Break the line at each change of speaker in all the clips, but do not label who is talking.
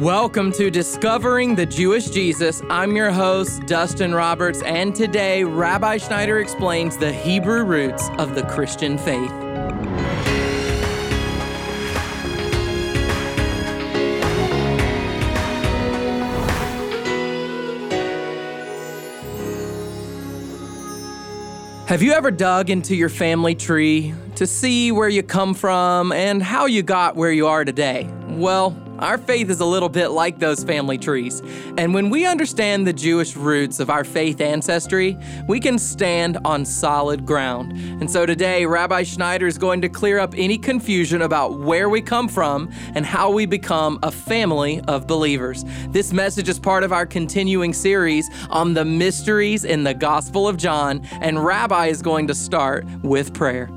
Welcome to Discovering the Jewish Jesus. I'm your host, Dustin Roberts, and today Rabbi Schneider explains the Hebrew roots of the Christian faith. Have you ever dug into your family tree to see where you come from and how you got where you are today? Well, our faith is a little bit like those family trees. And when we understand the Jewish roots of our faith ancestry, we can stand on solid ground. And so today, Rabbi Schneider is going to clear up any confusion about where we come from and how we become a family of believers. This message is part of our continuing series on the mysteries in the Gospel of John, and Rabbi is going to start with prayer.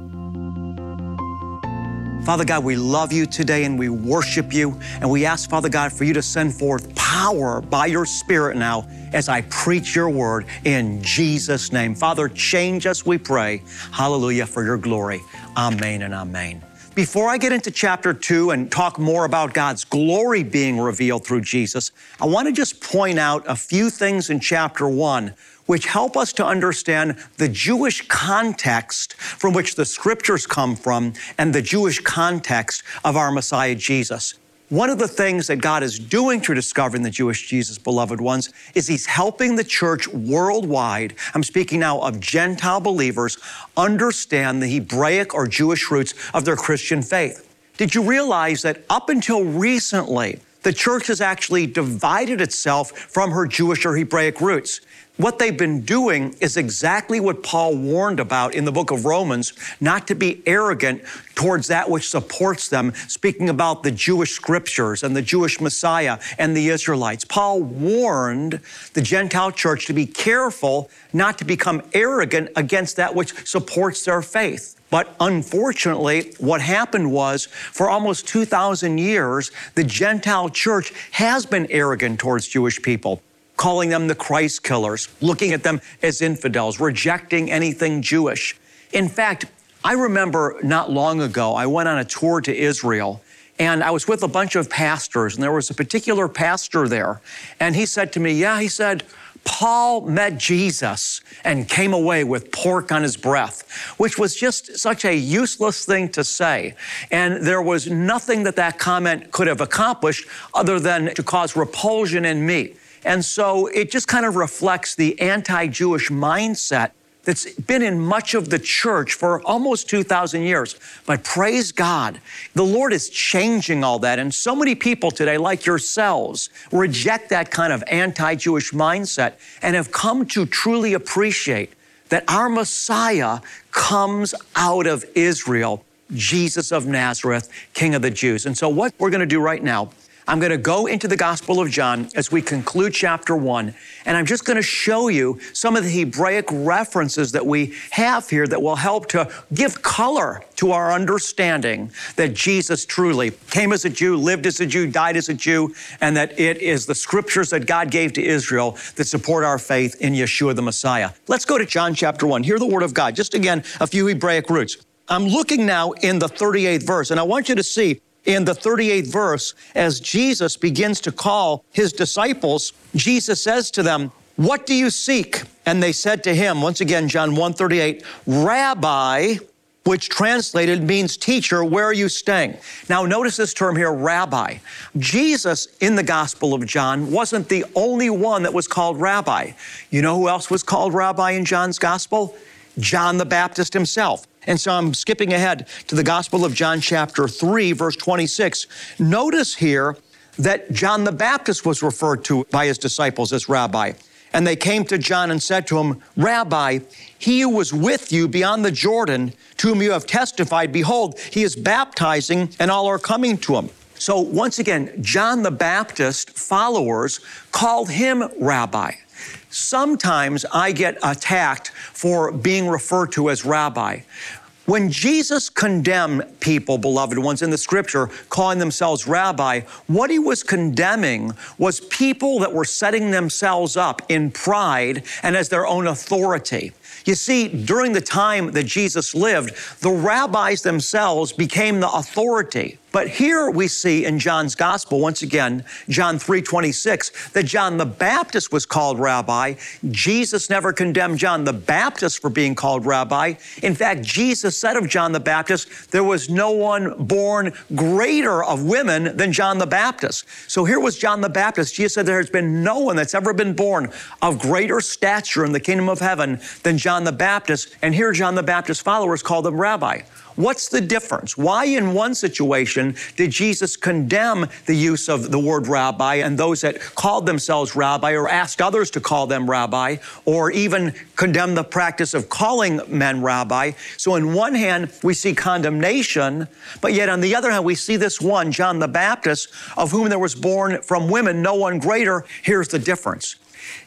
Father God, we love you today and we worship you. And we ask, Father God, for you to send forth power by your Spirit now as I preach your word in Jesus' name. Father, change us, we pray. Hallelujah, for your glory. Amen and amen. Before I get into chapter two and talk more about God's glory being revealed through Jesus, I want to just point out a few things in chapter one which help us to understand the Jewish context from which the scriptures come from and the Jewish context of our Messiah Jesus. One of the things that God is doing through discovering the Jewish Jesus, beloved ones, is He's helping the church worldwide. I'm speaking now of Gentile believers understand the Hebraic or Jewish roots of their Christian faith. Did you realize that up until recently, the church has actually divided itself from her Jewish or Hebraic roots? What they've been doing is exactly what Paul warned about in the book of Romans not to be arrogant towards that which supports them, speaking about the Jewish scriptures and the Jewish Messiah and the Israelites. Paul warned the Gentile church to be careful not to become arrogant against that which supports their faith. But unfortunately, what happened was for almost 2,000 years, the Gentile church has been arrogant towards Jewish people calling them the Christ killers, looking at them as infidels, rejecting anything Jewish. In fact, I remember not long ago, I went on a tour to Israel and I was with a bunch of pastors, and there was a particular pastor there. And he said to me, Yeah, he said, Paul met Jesus and came away with pork on his breath, which was just such a useless thing to say. And there was nothing that that comment could have accomplished other than to cause repulsion in me. And so it just kind of reflects the anti Jewish mindset that's been in much of the church for almost 2,000 years. But praise God, the Lord is changing all that. And so many people today, like yourselves, reject that kind of anti Jewish mindset and have come to truly appreciate that our Messiah comes out of Israel. Jesus of Nazareth, King of the Jews. And so, what we're going to do right now I'm going to go into the Gospel of John as we conclude chapter one, and I'm just going to show you some of the Hebraic references that we have here that will help to give color to our understanding that Jesus truly came as a Jew, lived as a Jew, died as a Jew, and that it is the scriptures that God gave to Israel that support our faith in Yeshua the Messiah. Let's go to John chapter one. Hear the word of God. Just again, a few Hebraic roots. I'm looking now in the 38th verse, and I want you to see in the 38th verse, as Jesus begins to call his disciples, Jesus says to them, What do you seek? And they said to him, once again, John 138, Rabbi, which translated means teacher, where are you staying? Now, notice this term here, rabbi. Jesus in the Gospel of John wasn't the only one that was called rabbi. You know who else was called rabbi in John's Gospel? John the Baptist himself. And so I'm skipping ahead to the Gospel of John, chapter 3, verse 26. Notice here that John the Baptist was referred to by his disciples as rabbi. And they came to John and said to him, Rabbi, he who was with you beyond the Jordan, to whom you have testified, behold, he is baptizing, and all are coming to him. So once again, John the Baptist followers called him rabbi. Sometimes I get attacked for being referred to as rabbi. When Jesus condemned people, beloved ones, in the scripture, calling themselves rabbi, what he was condemning was people that were setting themselves up in pride and as their own authority. You see, during the time that Jesus lived, the rabbis themselves became the authority. But here we see in John's gospel, once again, John 3:26, that John the Baptist was called rabbi. Jesus never condemned John the Baptist for being called rabbi. In fact, Jesus said of John the Baptist, there was no one born greater of women than John the Baptist. So here was John the Baptist. Jesus said there has been no one that's ever been born of greater stature in the kingdom of heaven than John the Baptist. And here John the Baptist's followers called him rabbi. What's the difference? Why, in one situation, did Jesus condemn the use of the word rabbi and those that called themselves rabbi or asked others to call them rabbi or even condemn the practice of calling men rabbi? So, in one hand, we see condemnation, but yet on the other hand, we see this one, John the Baptist, of whom there was born from women no one greater. Here's the difference.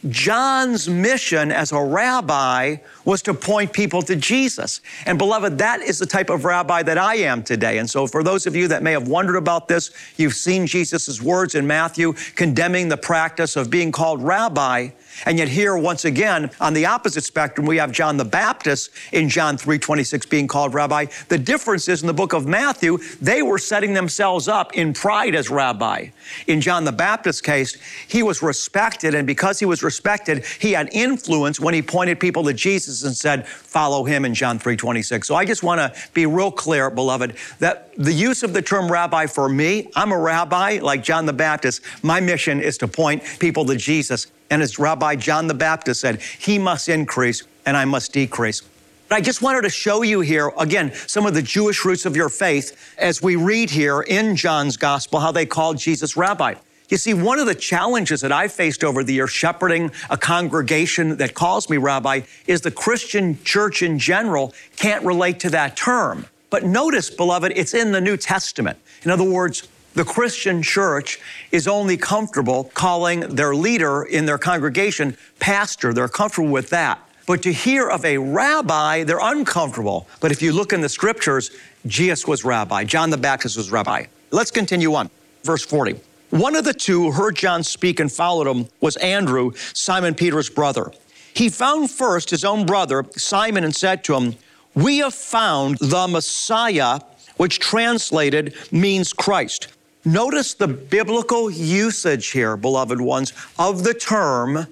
John's mission as a rabbi was to point people to Jesus. And beloved, that is the type of rabbi that I am today. And so, for those of you that may have wondered about this, you've seen Jesus' words in Matthew condemning the practice of being called rabbi. And yet here, once again, on the opposite spectrum, we have John the Baptist in John 3.26 being called rabbi. The difference is in the book of Matthew, they were setting themselves up in pride as rabbi. In John the Baptist's case, he was respected, and because he was respected, he had influence when he pointed people to Jesus and said, follow him in John 3.26. So I just want to be real clear, beloved, that the use of the term rabbi for me, I'm a rabbi like John the Baptist. My mission is to point people to Jesus. And as Rabbi John the Baptist said, he must increase and I must decrease. But I just wanted to show you here, again, some of the Jewish roots of your faith as we read here in John's gospel how they called Jesus rabbi. You see, one of the challenges that I faced over the years shepherding a congregation that calls me rabbi is the Christian church in general can't relate to that term. But notice, beloved, it's in the New Testament. In other words, the Christian church is only comfortable calling their leader in their congregation pastor. They're comfortable with that. But to hear of a rabbi, they're uncomfortable. But if you look in the scriptures, Jesus was rabbi, John the Baptist was rabbi. Let's continue on. Verse 40. One of the two who heard John speak and followed him was Andrew, Simon Peter's brother. He found first his own brother, Simon, and said to him, We have found the Messiah, which translated means Christ. Notice the biblical usage here, beloved ones, of the term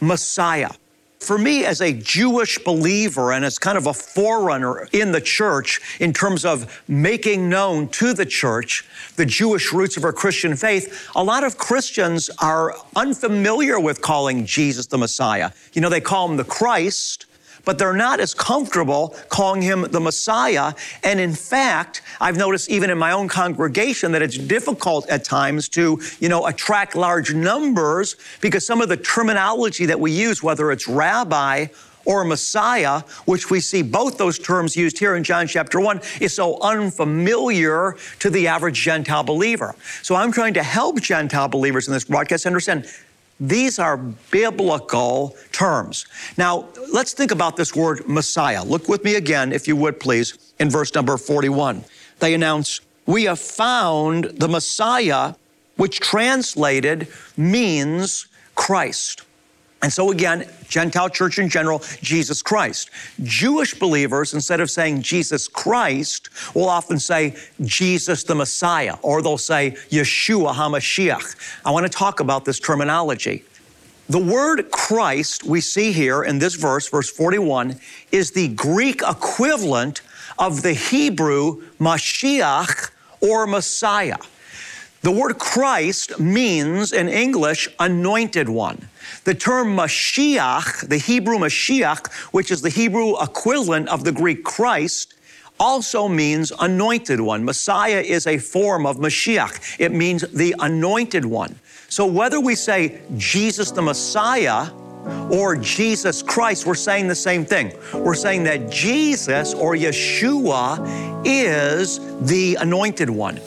Messiah. For me, as a Jewish believer and as kind of a forerunner in the church in terms of making known to the church the Jewish roots of our Christian faith, a lot of Christians are unfamiliar with calling Jesus the Messiah. You know, they call him the Christ, but they're not as comfortable calling him the Messiah. And in fact, I've noticed even in my own congregation that it's difficult at times to, you know, attract large numbers because some of the terminology that we use, whether it's rabbi or Messiah, which we see both those terms used here in John chapter 1, is so unfamiliar to the average Gentile believer. So I'm trying to help Gentile believers in this broadcast understand these are biblical terms. Now, let's think about this word Messiah. Look with me again, if you would please, in verse number 41. They announce, We have found the Messiah, which translated means Christ. And so again, Gentile church in general, Jesus Christ. Jewish believers, instead of saying Jesus Christ, will often say Jesus the Messiah, or they'll say Yeshua HaMashiach. I want to talk about this terminology. The word Christ we see here in this verse, verse 41, is the Greek equivalent of the Hebrew Mashiach or Messiah. The word Christ means in English anointed one. The term Mashiach, the Hebrew Mashiach, which is the Hebrew equivalent of the Greek Christ, also means anointed one. Messiah is a form of Mashiach. It means the anointed one. So whether we say Jesus the Messiah or Jesus Christ, we're saying the same thing. We're saying that Jesus or Yeshua is the anointed one.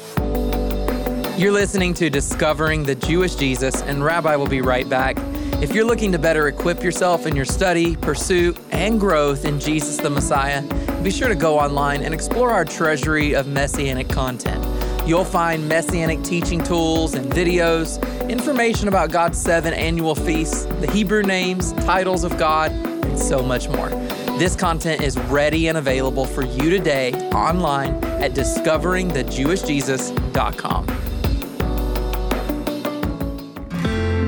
You're listening to Discovering the Jewish Jesus, and Rabbi will be right back. If you're looking to better equip yourself in your study, pursuit, and growth in Jesus the Messiah, be sure to go online and explore our treasury of messianic content. You'll find messianic teaching tools and videos, information about God's seven annual feasts, the Hebrew names, titles of God, and so much more. This content is ready and available for you today online at discoveringthejewishjesus.com.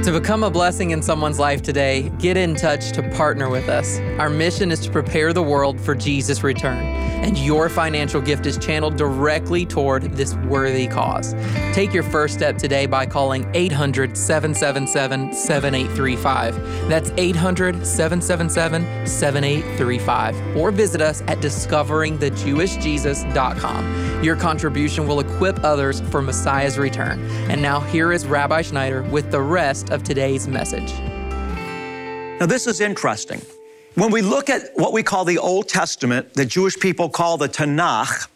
To become a blessing in someone's life today, get in touch to partner with us. Our mission is to prepare the world for Jesus' return, and your financial gift is channeled directly toward this worthy cause. Take your first step today by calling 800 777 7835. That's 800 777 7835. Or visit us at discoveringthejewishjesus.com. Your contribution will equip others for Messiah's return. And now, here is Rabbi Schneider with the rest of of today's message.
Now, this is interesting. When we look at what we call the Old Testament, the Jewish people call the Tanakh,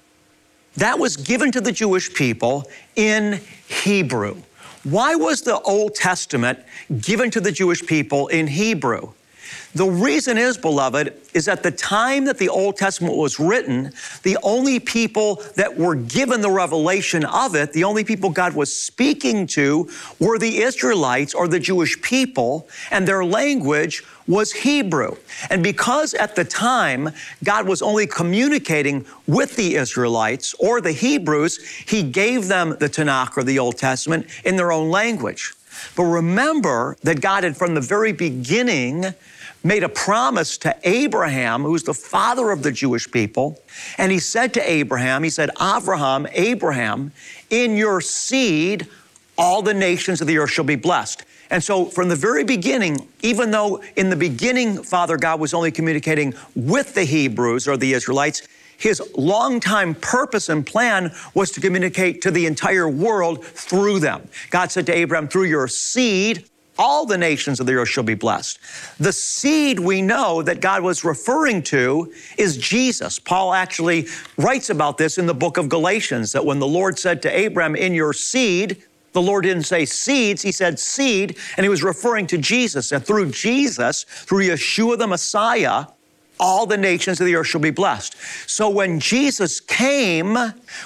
that was given to the Jewish people in Hebrew. Why was the Old Testament given to the Jewish people in Hebrew? The reason is, beloved, is at the time that the Old Testament was written, the only people that were given the revelation of it, the only people God was speaking to were the Israelites or the Jewish people, and their language was Hebrew. And because at the time God was only communicating with the Israelites or the Hebrews, He gave them the Tanakh or the Old Testament in their own language. But remember that God had from the very beginning made a promise to Abraham, who's the father of the Jewish people. And he said to Abraham, he said, Abraham, Abraham, in your seed, all the nations of the earth shall be blessed. And so, from the very beginning, even though in the beginning, Father God was only communicating with the Hebrews or the Israelites, his long-time purpose and plan was to communicate to the entire world through them. God said to Abraham, through your seed, all the nations of the earth shall be blessed. The seed we know that God was referring to is Jesus. Paul actually writes about this in the book of Galatians that when the Lord said to Abraham, In your seed, the Lord didn't say seeds, He said seed, and He was referring to Jesus. And through Jesus, through Yeshua the Messiah, all the nations of the earth shall be blessed. So when Jesus came,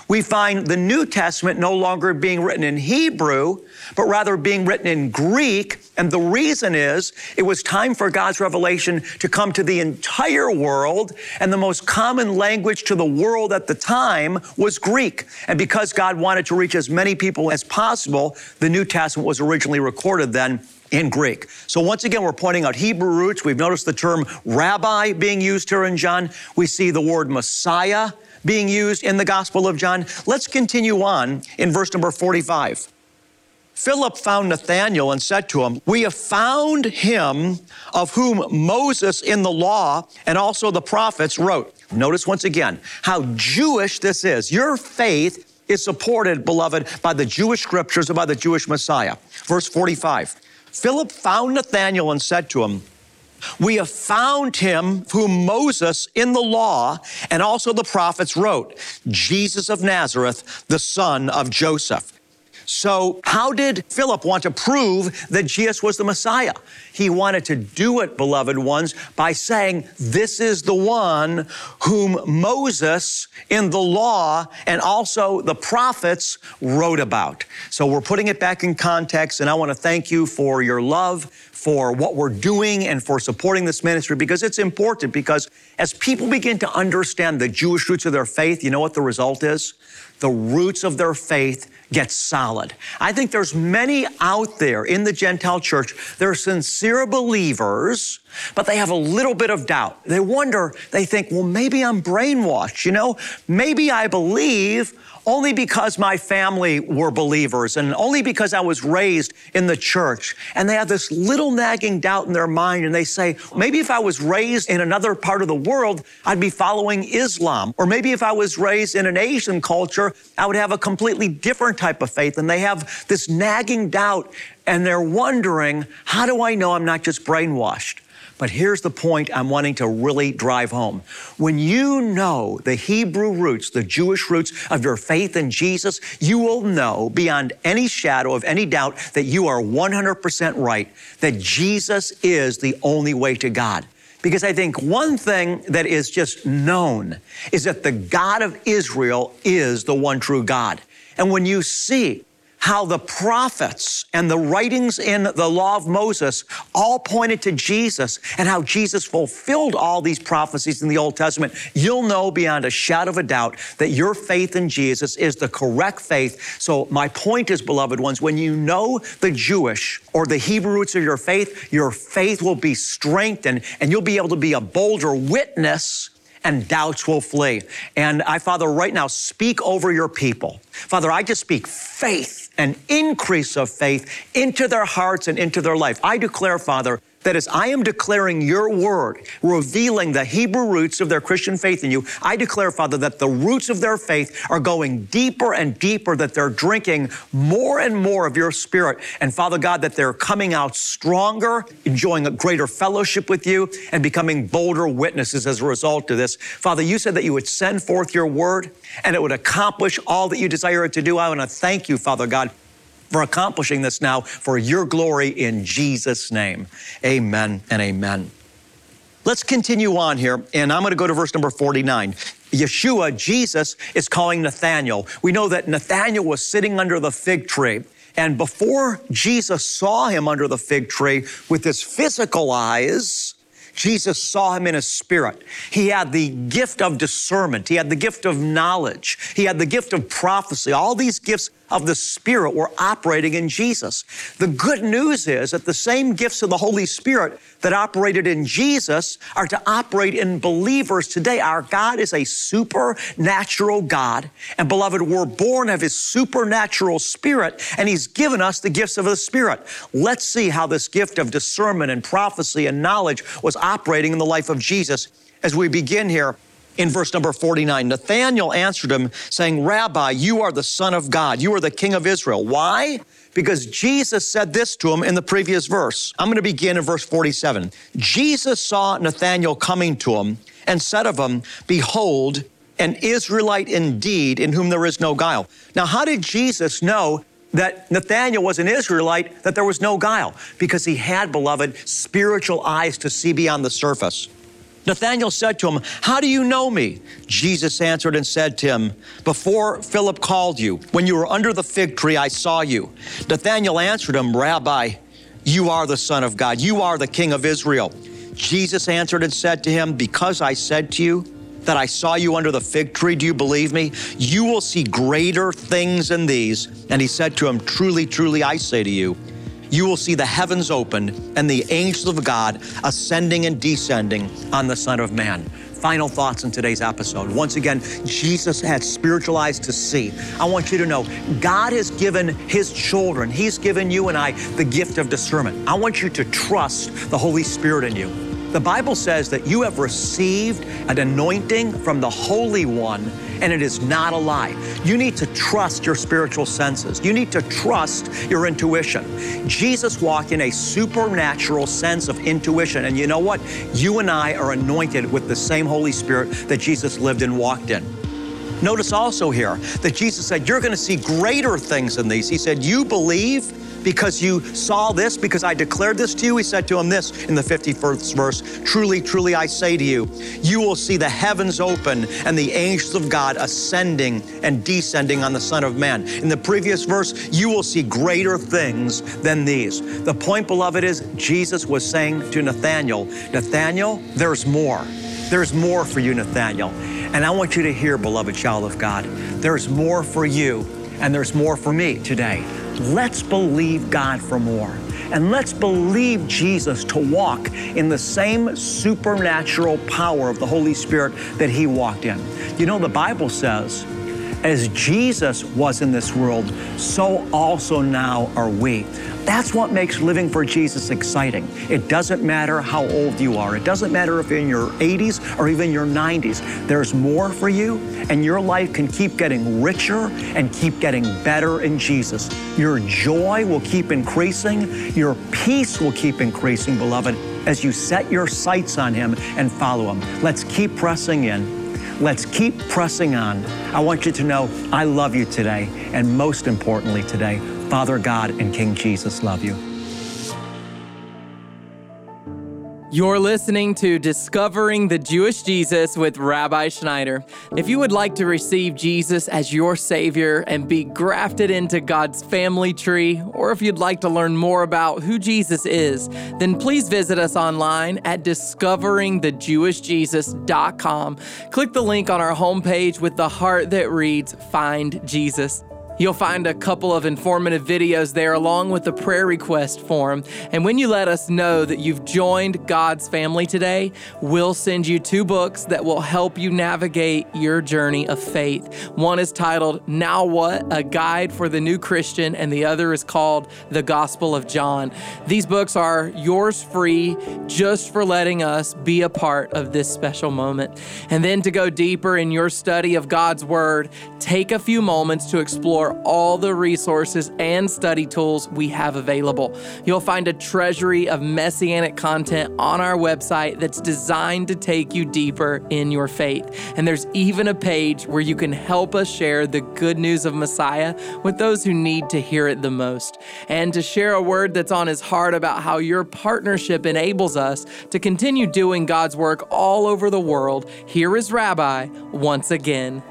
we find the New Testament no longer being written in Hebrew, but rather being written in Greek. And the reason is it was time for God's revelation to come to the entire world. And the most common language to the world at the time was Greek. And because God wanted to reach as many people as possible, the New Testament was originally recorded then in Greek. So once again, we're pointing out Hebrew roots. We've noticed the term rabbi being used here in John. We see the word Messiah being used in the Gospel of John. Let's continue on in verse number 45. Philip found Nathanael and said to him, We have found him of whom Moses in the law and also the prophets wrote. Notice once again how Jewish this is. Your faith is supported, beloved, by the Jewish scriptures and by the Jewish Messiah. Verse 45. Philip found Nathanael and said to him, we have found him whom Moses in the law and also the prophets wrote, Jesus of Nazareth, the son of Joseph. So, how did Philip want to prove that Jesus was the Messiah? He wanted to do it, beloved ones, by saying, This is the one whom Moses in the law and also the prophets wrote about. So, we're putting it back in context, and I want to thank you for your love, for what we're doing, and for supporting this ministry because it's important. Because as people begin to understand the Jewish roots of their faith, you know what the result is? The roots of their faith get solid. I think there's many out there in the Gentile church, they're sincere believers, but they have a little bit of doubt. They wonder, they think, well, maybe I'm brainwashed, you know? Maybe I believe only because my family were believers and only because I was raised in the church. And they have this little nagging doubt in their mind and they say, maybe if I was raised in another part of the world, I'd be following Islam. Or maybe if I was raised in an Asian culture, I would have a completely different type of faith. And they have this nagging doubt and they're wondering, how do I know I'm not just brainwashed? But here's the point I'm wanting to really drive home. When you know the Hebrew roots, the Jewish roots of your faith in Jesus, you will know beyond any shadow of any doubt that you are 100% right, that Jesus is the only way to God. Because I think one thing that is just known is that the God of Israel is the one true God. And when you see how the prophets and the writings in the law of Moses all pointed to Jesus and how Jesus fulfilled all these prophecies in the Old Testament, you'll know beyond a shadow of a doubt that your faith in Jesus is the correct faith. So, my point is, beloved ones, when you know the Jewish or the Hebrew roots of your faith, your faith will be strengthened and you'll be able to be a bolder witness and doubts will flee. And I, Father, right now, speak over your people. Father, I just speak faith, an increase of faith into their hearts and into their life. I declare, Father, that as I am declaring your word, revealing the Hebrew roots of their Christian faith in you, I declare, Father, that the roots of their faith are going deeper and deeper, that they're drinking more and more of your spirit. And Father God, that they're coming out stronger, enjoying a greater fellowship with you, and becoming bolder witnesses as a result of this. Father, you said that you would send forth your word and it would accomplish all that you desire it to do. I want to thank you, Father God, for accomplishing this now for your glory in Jesus' name. Amen and amen. Let's continue on here, and I'm going to go to verse number 49. Yeshua, Jesus, is calling Nathanael. We know that Nathanael was sitting under the fig tree. And before Jesus saw him under the fig tree with his physical eyes, Jesus saw him in his spirit. He had the gift of discernment. He had the gift of knowledge. He had the gift of prophecy. All these gifts of the Spirit were operating in Jesus. The good news is that the same gifts of the Holy Spirit that operated in Jesus are to operate in believers today. Our God is a supernatural God. And beloved, we're born of His supernatural Spirit, and He's given us the gifts of the Spirit. Let's see how this gift of discernment and prophecy and knowledge was operating in the life of Jesus as we begin here in verse number 49. Nathanael answered him, saying, Rabbi, you are the Son of God. You are the King of Israel. Why? Because Jesus said this to him in the previous verse. I'm going to begin in verse 47. Jesus saw Nathanael coming to him and said of him, Behold, an Israelite indeed, in whom there is no guile. Now, how did Jesus know that Nathanael was an Israelite, that there was no guile? Because he had, beloved, spiritual eyes to see beyond the surface. Nathanael said to him, How do you know me? Jesus answered and said to him, Before Philip called you, when you were under the fig tree, I saw you. Nathanael answered him, Rabbi, you are the Son of God, you are the King of Israel. Jesus answered and said to him, Because I said to you, that I saw you under the fig tree. Do you believe me? You will see greater things than these. And he said to him, Truly, truly, I say to you, you will see the heavens opened and the angels of God ascending and descending on the Son of Man. Final thoughts in today's episode. Once again, Jesus had spiritual eyes to see. I want you to know God has given His children, He's given you and I the gift of discernment. I want you to trust the Holy Spirit in you. The Bible says that you have received an anointing from the Holy One and it is not a lie. You need to trust your spiritual senses. You need to trust your intuition. Jesus walked in a supernatural sense of intuition. And you know what? You and I are anointed with the same Holy Spirit that Jesus lived and walked in. Notice also here that Jesus said, You're going to see greater things than these. He said, You believe because you saw this, because I declared this to you. He said to him this in the 51st verse Truly, truly, I say to you, you will see the heavens open and the angels of God ascending and descending on the Son of Man. In the previous verse, you will see greater things than these. The point, beloved, is Jesus was saying to Nathanael, Nathanael, there's more. There's more for you, Nathanael. And I want you to hear, beloved child of God, there's more for you and there's more for me today. Let's believe God for more. And let's believe Jesus to walk in the same supernatural power of the Holy Spirit that He walked in. You know, the Bible says, as Jesus was in this world, so also now are we. That's what makes living for Jesus exciting. It doesn't matter how old you are. It doesn't matter if you're in your 80s or even your 90s. There's more for you, and your life can keep getting richer and keep getting better in Jesus. Your joy will keep increasing. Your peace will keep increasing, beloved, as you set your sights on Him and follow Him. Let's keep pressing in. Let's keep pressing on. I want you to know I love you today, and most importantly today, Father God and King Jesus love you.
You're listening to Discovering the Jewish Jesus with Rabbi Schneider. If you would like to receive Jesus as your Savior and be grafted into God's family tree, or if you'd like to learn more about who Jesus is, then please visit us online at discoveringthejewishjesus.com. Click the link on our homepage with the heart that reads Find Jesus. You'll find a couple of informative videos there along with the prayer request form. And when you let us know that you've joined God's family today, we'll send you two books that will help you navigate your journey of faith. One is titled Now What? A Guide for the New Christian, and the other is called The Gospel of John. These books are yours free just for letting us be a part of this special moment. And then to go deeper in your study of God's Word, take a few moments to explore explore all the resources and study tools we have available. You'll find a treasury of messianic content on our website that's designed to take you deeper in your faith. And there's even a page where you can help us share the good news of Messiah with those who need to hear it the most. And to share a word that's on his heart about how your partnership enables us to continue doing God's work all over the world, here is Rabbi once again.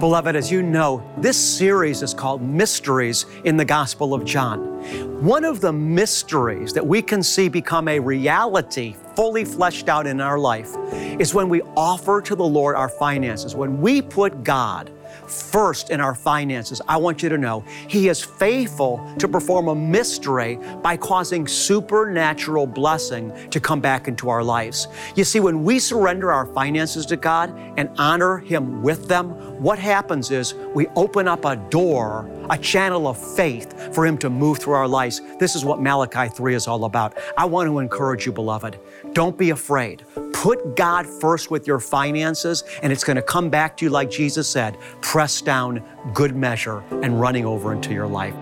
Beloved, as you know, this series is called Mysteries in the Gospel of John. One of the mysteries that we can see become a reality fully fleshed out in our life is when we offer to the Lord our finances, when we put God first in our finances, I want you to know He is faithful to perform a mystery by causing supernatural blessing to come back into our lives. You see, when we surrender our finances to God and honor Him with them, what happens is we open up a door, a channel of faith for Him to move through our lives. This is what Malachi 3 is all about. I want to encourage you, beloved. Don't be afraid. Put God first with your finances, and it's going to come back to you like Jesus said pressed down, good measure, and running over into your life.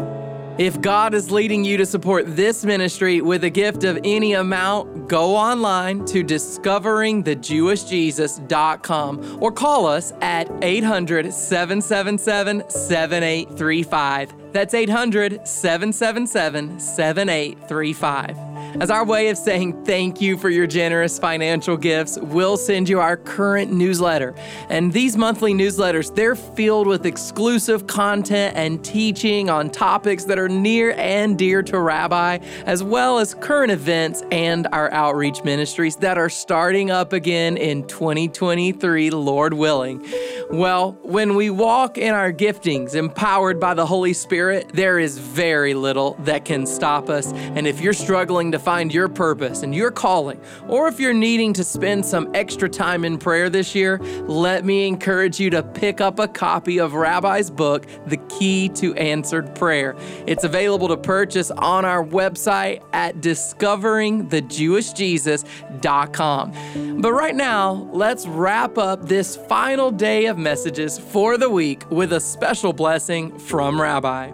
If God is leading you to support this ministry with a gift of any amount, go online to discoveringthejewishjesus.com or call us at 800 777 7835. That's 800 777 7835. As our way of saying thank you for your generous financial gifts, we'll send you our current newsletter. And these monthly newsletters, they're filled with exclusive content and teaching on topics that are near and dear to Rabbi, as well as current events and our outreach ministries that are starting up again in 2023, Lord willing. Well, when we walk in our giftings empowered by the Holy Spirit, there is very little that can stop us. And if you're struggling to to find your purpose and your calling, or if you're needing to spend some extra time in prayer this year, let me encourage you to pick up a copy of Rabbi's book, The Key to Answered Prayer. It's available to purchase on our website at discoveringthejewishjesus.com. But right now, let's wrap up this final day of messages for the week with a special blessing from Rabbi.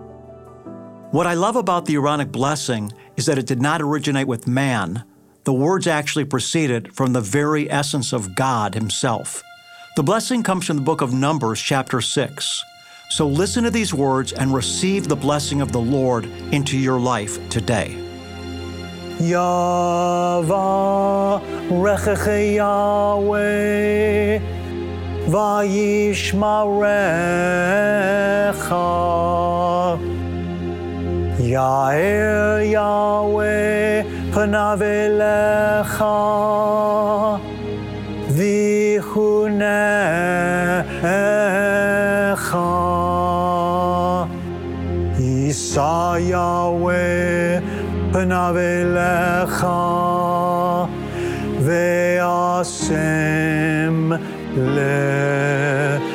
What I love about the Aaronic blessing is that it did not originate with man. The words actually proceeded from the very essence of God Himself. The blessing comes from the book of Numbers, chapter 6. So listen to these words and receive the blessing of the Lord into your life today. Yahweh vayishmarecha Yair Yahweh panav elecha vichunecha Yisa Yahweh panav elecha ve'asem lecha.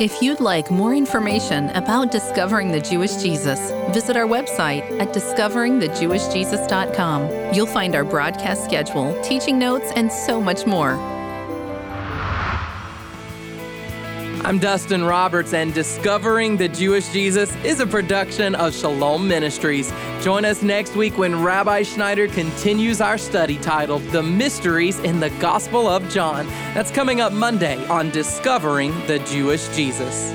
If you'd like more information about discovering the Jewish Jesus, visit our website at discoveringthejewishjesus.com. You'll find our broadcast schedule, teaching notes, and so much more.
I'm Dustin Roberts, and Discovering the Jewish Jesus is a production of Shalom Ministries. Join us next week when Rabbi Schneider continues our study titled The Mysteries in the Gospel of John. That's coming up Monday on Discovering the Jewish Jesus.